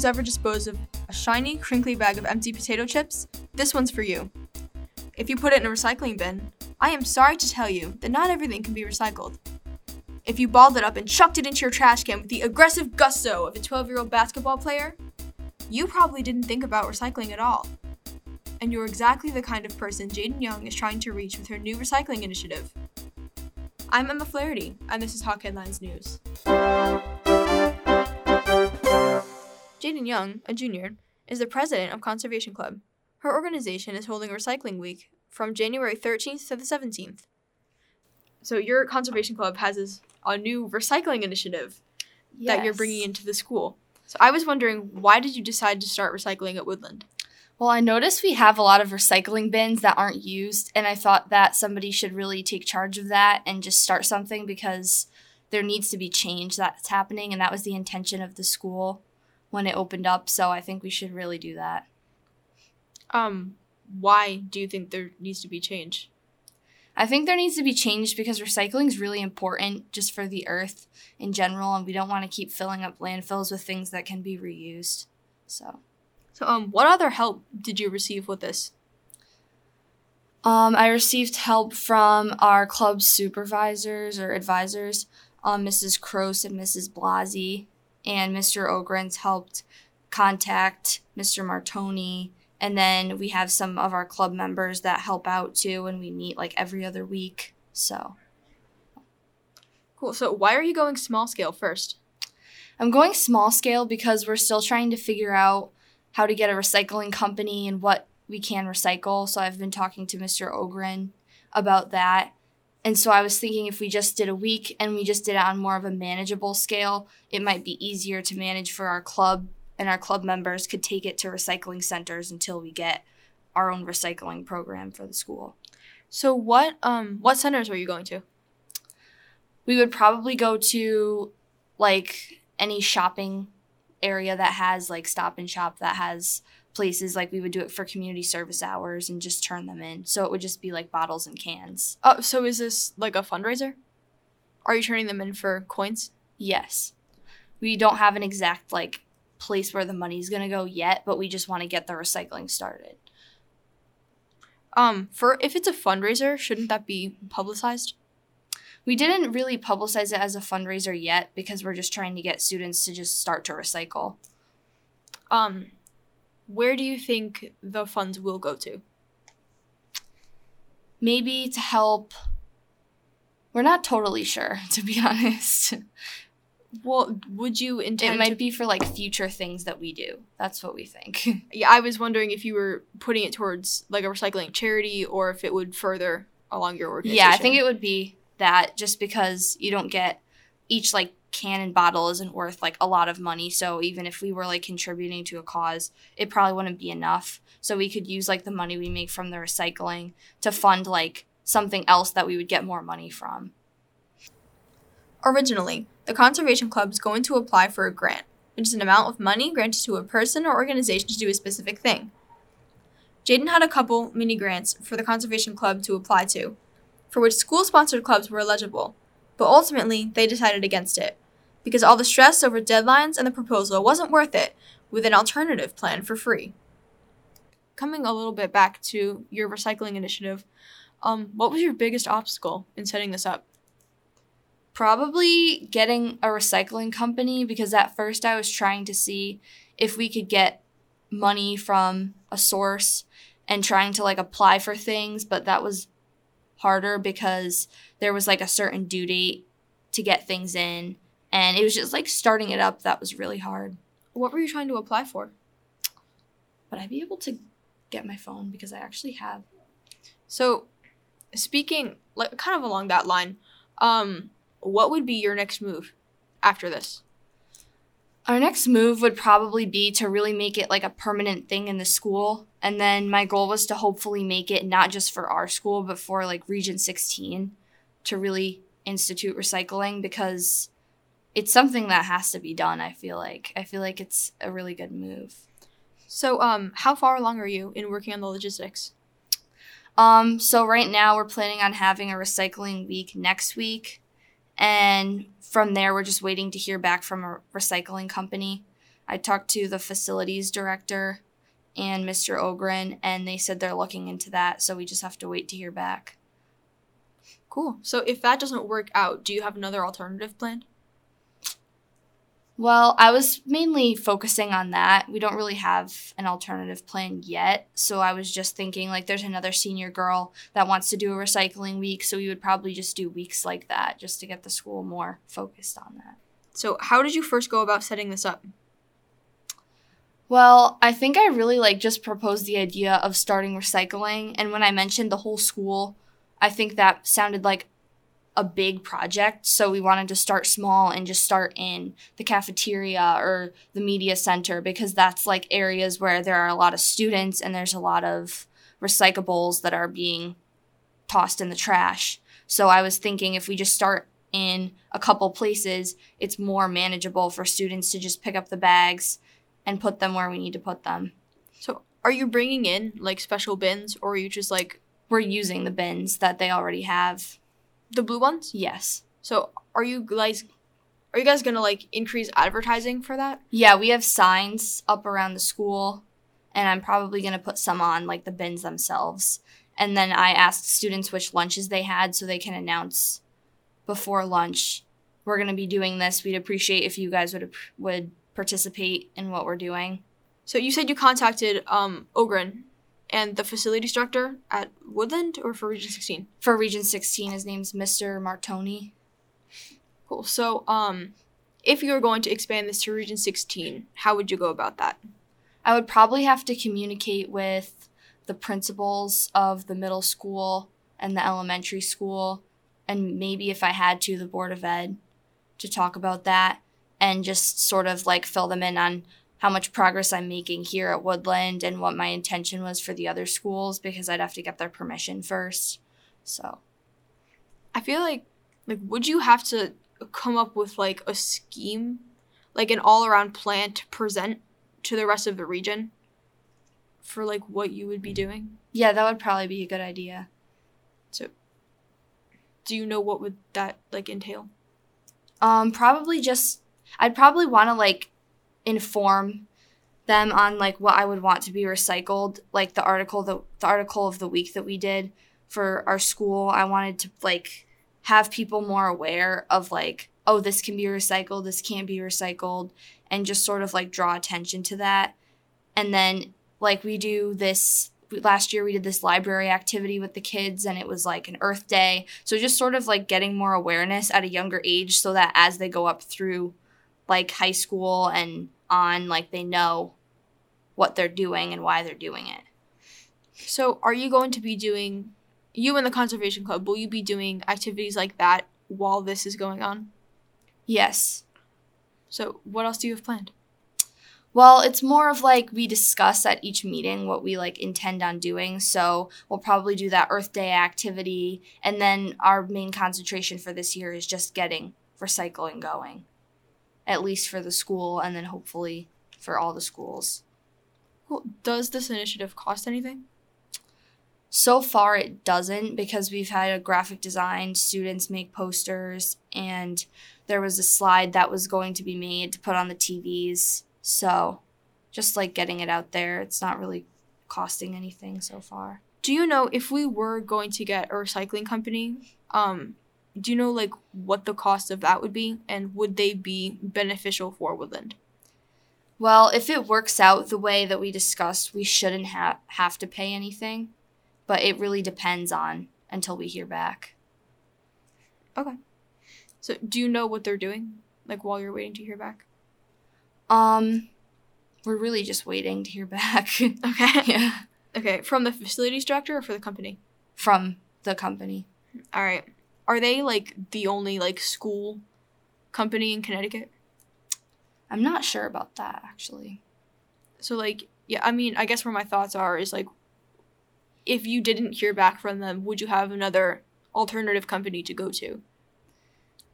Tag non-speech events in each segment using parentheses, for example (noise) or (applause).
who's ever disposed of a shiny, crinkly bag of empty potato chips, this one's for you. If you put it in a recycling bin, I am sorry to tell you that not everything can be recycled. If you balled it up and chucked it into your trash can with the aggressive gusto of a 12 year old basketball player, you probably didn't think about recycling at all. And you're exactly the kind of person Jaden Young is trying to reach with her new recycling initiative. I'm Emma Flaherty, and this is Hawk Headlines News. Jaden Young, a junior, is the president of Conservation Club. Her organization is holding a recycling week from January 13th to the 17th. So your conservation club has this, a new recycling initiative that you're bringing into the school. So I was wondering, why did you decide to start recycling at Woodland? Well, I noticed we have a lot of recycling bins that aren't used, and I thought that somebody should really take charge of that and just start something because there needs to be change that's happening, and that was the intention of the school when it opened up. So I think we should really do that. Um, why do you think there needs to be change? I think there needs to be change because recycling is really important just for the earth in general, and we don't want to keep filling up landfills with things that can be reused. So. So, um, what other help did you receive with this? Um, I received help from our club supervisors or advisors, um, Mrs. Cross and Mrs. Blasi, and Mr. Ogren's helped contact Mr. Martoni. And then we have some of our club members that help out too, and we meet like every other week. So cool. So, why are you going small scale first? I'm going small scale because we're still trying to figure out how to get a recycling company and what we can recycle. So I've been talking to Mr. Ogren about that. And so I was thinking if we just did a week and we just did it on more of a manageable scale, it might be easier to manage for our club and our club members could take it to recycling centers until we get our own recycling program for the school. So what um what centers are you going to? We would probably go to like any shopping area that has like stop and shop that has places like we would do it for community service hours and just turn them in. So it would just be like bottles and cans. Oh, so is this like a fundraiser? Are you turning them in for coins? Yes. We don't have an exact like place where the money's going to go yet, but we just want to get the recycling started. Um, for if it's a fundraiser, shouldn't that be publicized? We didn't really publicize it as a fundraiser yet because we're just trying to get students to just start to recycle. Um, where do you think the funds will go to? Maybe to help. We're not totally sure, (laughs) to be honest. Well, would you intend? It might to- be for like future things that we do. That's what we think. (laughs) Yeah, I was wondering if you were putting it towards like a recycling charity or if it would further along your organization. yeah, I think it would be that just because you don't get each like can and bottle isn't worth like a lot of money. So even if we were like contributing to a cause, it probably wouldn't be enough. So we could use like the money we make from the recycling to fund like something else that we would get more money from. Originally, the Conservation Club is going to apply for a grant, which is an amount of money granted to a person or organization to do a specific thing. Jaden had a couple mini grants for the Conservation Club to apply to, for which school sponsored clubs were eligible, but ultimately they decided against it because all the stress over deadlines and the proposal wasn't worth it with an alternative plan for free. Coming a little bit back to your recycling initiative, um, what was your biggest obstacle in setting this up? Probably getting a recycling company because at first I was trying to see if we could get money from a source and trying to like apply for things, but that was harder because there was like a certain due date to get things in and it was just like starting it up that was really hard. What were you trying to apply for? Would I be able to get my phone because I actually have So, speaking like kind of along that line, um, what would be your next move after this? Our next move would probably be to really make it like a permanent thing in the school. And then my goal was to hopefully make it not just for our school, but for like Region 16 to really institute recycling because it's something that has to be done, I feel like. I feel like it's a really good move. So, um, how far along are you in working on the logistics? Um, so right now we're planning on having a recycling week next week. And from there, we're just waiting to hear back from a recycling company. I talked to the facilities director and Mr. Ogren, and they said they're looking into that, so we just have to wait to hear back. Cool. So if that doesn't work out, do you have another alternative planned? Well, I was mainly focusing on that. We don't really have an alternative plan yet. So I was just thinking like there's another senior girl that wants to do a recycling week, so we would probably just do weeks like that just to get the school more focused on that. So how did you first go about setting this up? Well, I think I really like just proposed the idea of starting recycling and when I mentioned the whole school, I think that sounded like a big project. So we wanted to start small and just start in the cafeteria or the media center because that's like areas where there are a lot of students and there's a lot of recyclables that are being tossed in the trash. So I was thinking if we just start in a couple places, it's more manageable for students to just pick up the bags and put them where we need to put them. So are you bringing in like special bins or are you just like we're using the bins that they already have the blue ones? Yes. So are you guys are you guys gonna like increase advertising for that? Yeah, we have signs up around the school and I'm probably gonna put some on like the bins themselves. And then I asked students which lunches they had so they can announce before lunch. We're gonna be doing this. We'd appreciate if you guys would would participate in what we're doing. So you said you contacted um, Ogren and the facilities director at Woodland or for Region 16? For Region 16, his name's Mr. Martoni. Cool. So, um, if you were going to expand this to Region 16, how would you go about that? I would probably have to communicate with the principals of the middle school and the elementary school, and maybe if I had to, the Board of Ed to talk about that and just sort of like fill them in on how much progress I'm making here at Woodland and what my intention was for the other schools because I'd have to get their permission first. So I feel like like would you have to come up with like a scheme, like an all-around plan to present to the rest of the region for like what you would be doing? Yeah, that would probably be a good idea. So do you know what would that like entail? Um probably just I'd probably want to like inform them on like what I would want to be recycled. Like the article the, the article of the week that we did for our school, I wanted to like have people more aware of like, oh, this can be recycled, this can't be recycled, and just sort of like draw attention to that. And then like we do this last year we did this library activity with the kids and it was like an earth day so just sort of like getting more awareness at a younger age so that as they go up through like high school and on, like they know what they're doing and why they're doing it. So, are you going to be doing, you and the Conservation Club, will you be doing activities like that while this is going on? Yes. So, what else do you have planned? Well, it's more of like we discuss at each meeting what we like intend on doing. So, we'll probably do that Earth Day activity. And then our main concentration for this year is just getting recycling going at least for the school, and then hopefully for all the schools. Well, does this initiative cost anything? So far, it doesn't because we've had a graphic design, students make posters, and there was a slide that was going to be made to put on the TVs. So, just like getting it out there, it's not really costing anything so far. Do you know if we were going to get a recycling company, um, do you know like what the cost of that would be and would they be beneficial for Woodland? Well, if it works out the way that we discussed, we shouldn't ha- have to pay anything, but it really depends on until we hear back. Okay. So, do you know what they're doing like while you're waiting to hear back? Um we're really just waiting to hear back. (laughs) okay. (laughs) Yeah. Okay, from the facilities director or for the company? From the company. All right are they like the only like school company in Connecticut? I'm not sure about that actually. So like yeah, I mean, I guess where my thoughts are is like if you didn't hear back from them, would you have another alternative company to go to?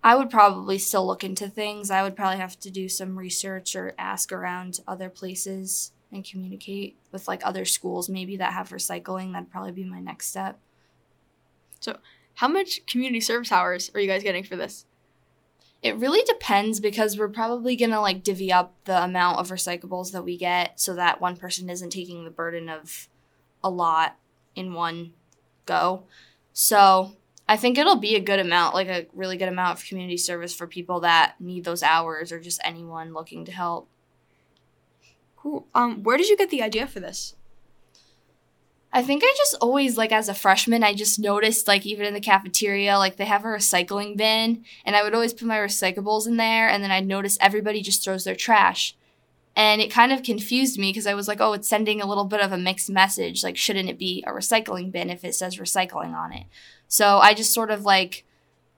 I would probably still look into things. I would probably have to do some research or ask around other places and communicate with like other schools maybe that have recycling. That'd probably be my next step. So, how much community service hours are you guys getting for this? It really depends because we're probably going to like divvy up the amount of recyclables that we get so that one person isn't taking the burden of a lot in one go. So, I think it'll be a good amount, like a really good amount of community service for people that need those hours or just anyone looking to help. Cool. Um, where did you get the idea for this? I think I just always like as a freshman, I just noticed like even in the cafeteria, like they have a recycling bin, and I would always put my recyclables in there, and then I'd notice everybody just throws their trash. And it kind of confused me because I was like, oh, it's sending a little bit of a mixed message. Like, shouldn't it be a recycling bin if it says recycling on it? So I just sort of like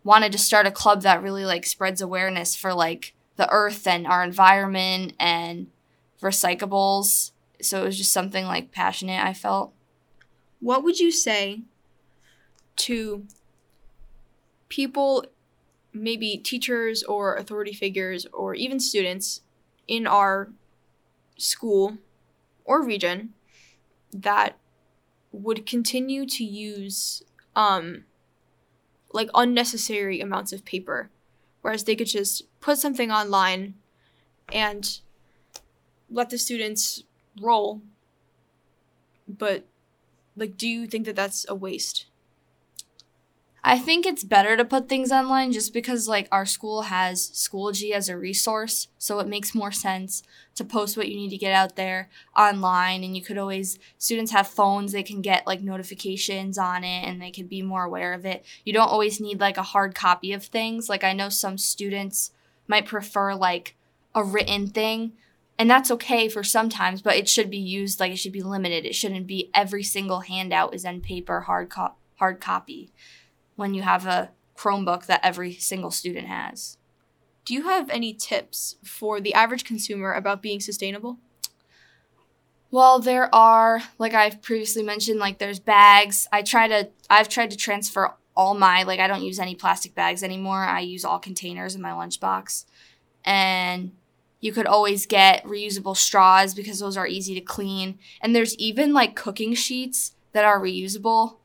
wanted to start a club that really like spreads awareness for like the earth and our environment and recyclables. So it was just something like passionate I felt. What would you say to people, maybe teachers or authority figures or even students in our school or region that would continue to use um like unnecessary amounts of paper whereas they could just put something online and let the students roll but like do you think that that's a waste I think it's better to put things online just because like our school has Schoology as a resource, so it makes more sense to post what you need to get out there online and you could always students have phones, they can get like notifications on it and they could be more aware of it. You don't always need like a hard copy of things. Like I know some students might prefer like a written thing and that's okay for sometimes, but it should be used like it should be limited. It shouldn't be every single handout is in paper hard co- hard copy when you have a Chromebook that every single student has. Do you have any tips for the average consumer about being sustainable? Well, there are, like I've previously mentioned, like there's bags. I try to, I've tried to transfer all my, like I don't use any plastic bags anymore. I use all containers in my lunchbox. And you could always get reusable straws because those are easy to clean. And there's even like cooking sheets that are reusable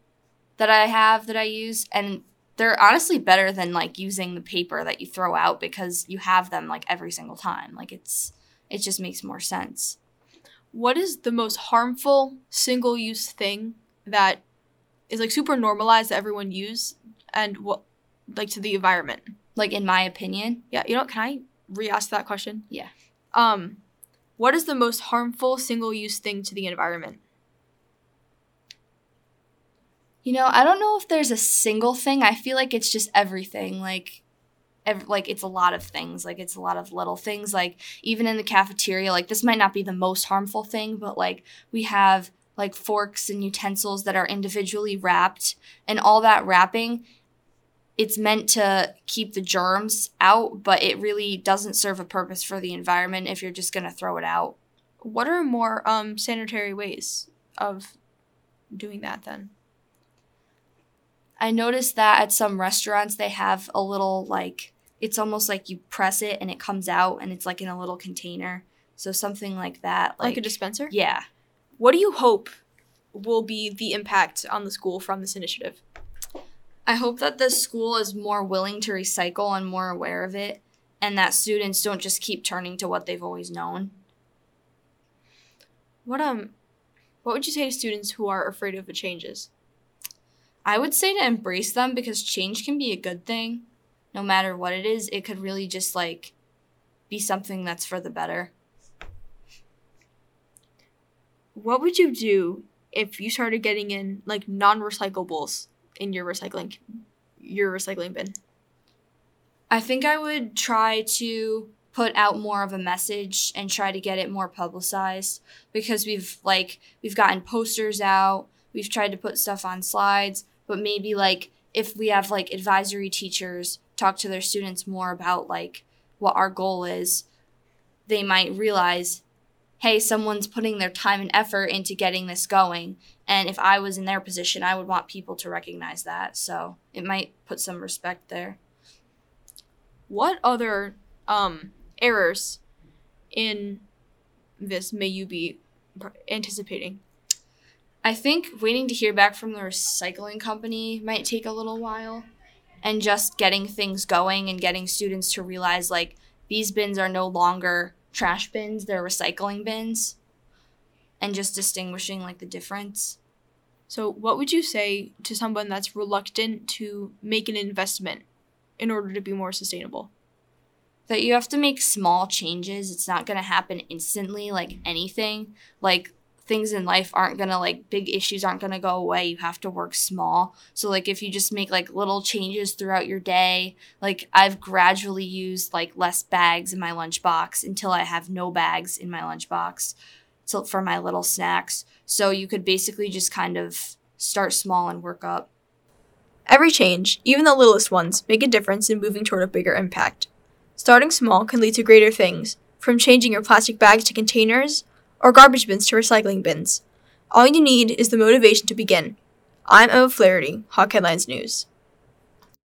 that I have that I use and they're honestly better than like using the paper that you throw out because you have them like every single time. Like it's it just makes more sense. What is the most harmful single-use thing that is like super normalized that everyone use and what like to the environment? Like in my opinion. Yeah, you know, what, can I re-ask that question? Yeah. Um what is the most harmful single-use thing to the environment? You know, I don't know if there's a single thing. I feel like it's just everything. Like, ev- like it's a lot of things. Like it's a lot of little things. Like even in the cafeteria, like this might not be the most harmful thing, but like we have like forks and utensils that are individually wrapped, and all that wrapping. It's meant to keep the germs out, but it really doesn't serve a purpose for the environment if you're just gonna throw it out. What are more um, sanitary ways of doing that then? I noticed that at some restaurants they have a little like it's almost like you press it and it comes out and it's like in a little container. So something like that. Like, like a dispenser? Yeah. What do you hope will be the impact on the school from this initiative? I hope that the school is more willing to recycle and more aware of it and that students don't just keep turning to what they've always known. What um what would you say to students who are afraid of the changes? I would say to embrace them because change can be a good thing. No matter what it is, it could really just like be something that's for the better. What would you do if you started getting in like non-recyclables in your recycling your recycling bin? I think I would try to put out more of a message and try to get it more publicized because we've like we've gotten posters out, we've tried to put stuff on slides, but maybe like if we have like advisory teachers talk to their students more about like what our goal is, they might realize, hey, someone's putting their time and effort into getting this going. And if I was in their position, I would want people to recognize that. So it might put some respect there. What other um, errors in this may you be anticipating? I think waiting to hear back from the recycling company might take a little while. and just getting things going and getting students to realize like these bins are no longer trash bins, they're recycling bins and just distinguishing like the difference. So, what would you say to someone that's reluctant to make an investment in order to be more sustainable? That you have to make small changes. It's not going to happen instantly like anything. Like things in life aren't to like big issues aren't to go away. You have to work small. So like if you just make like little changes throughout your day, like I've gradually used like less bags in my lunchbox until I have no bags in my lunchbox to, for my little snacks. So you could basically just kind of start small and work up. Every change, even the littlest ones, make a difference in moving toward a bigger impact. Starting small can lead to greater things, from changing your plastic bags to containers or garbage bins to recycling bins. All you need is the motivation to begin. I'm Emma Flaherty, Hawk Headlines News.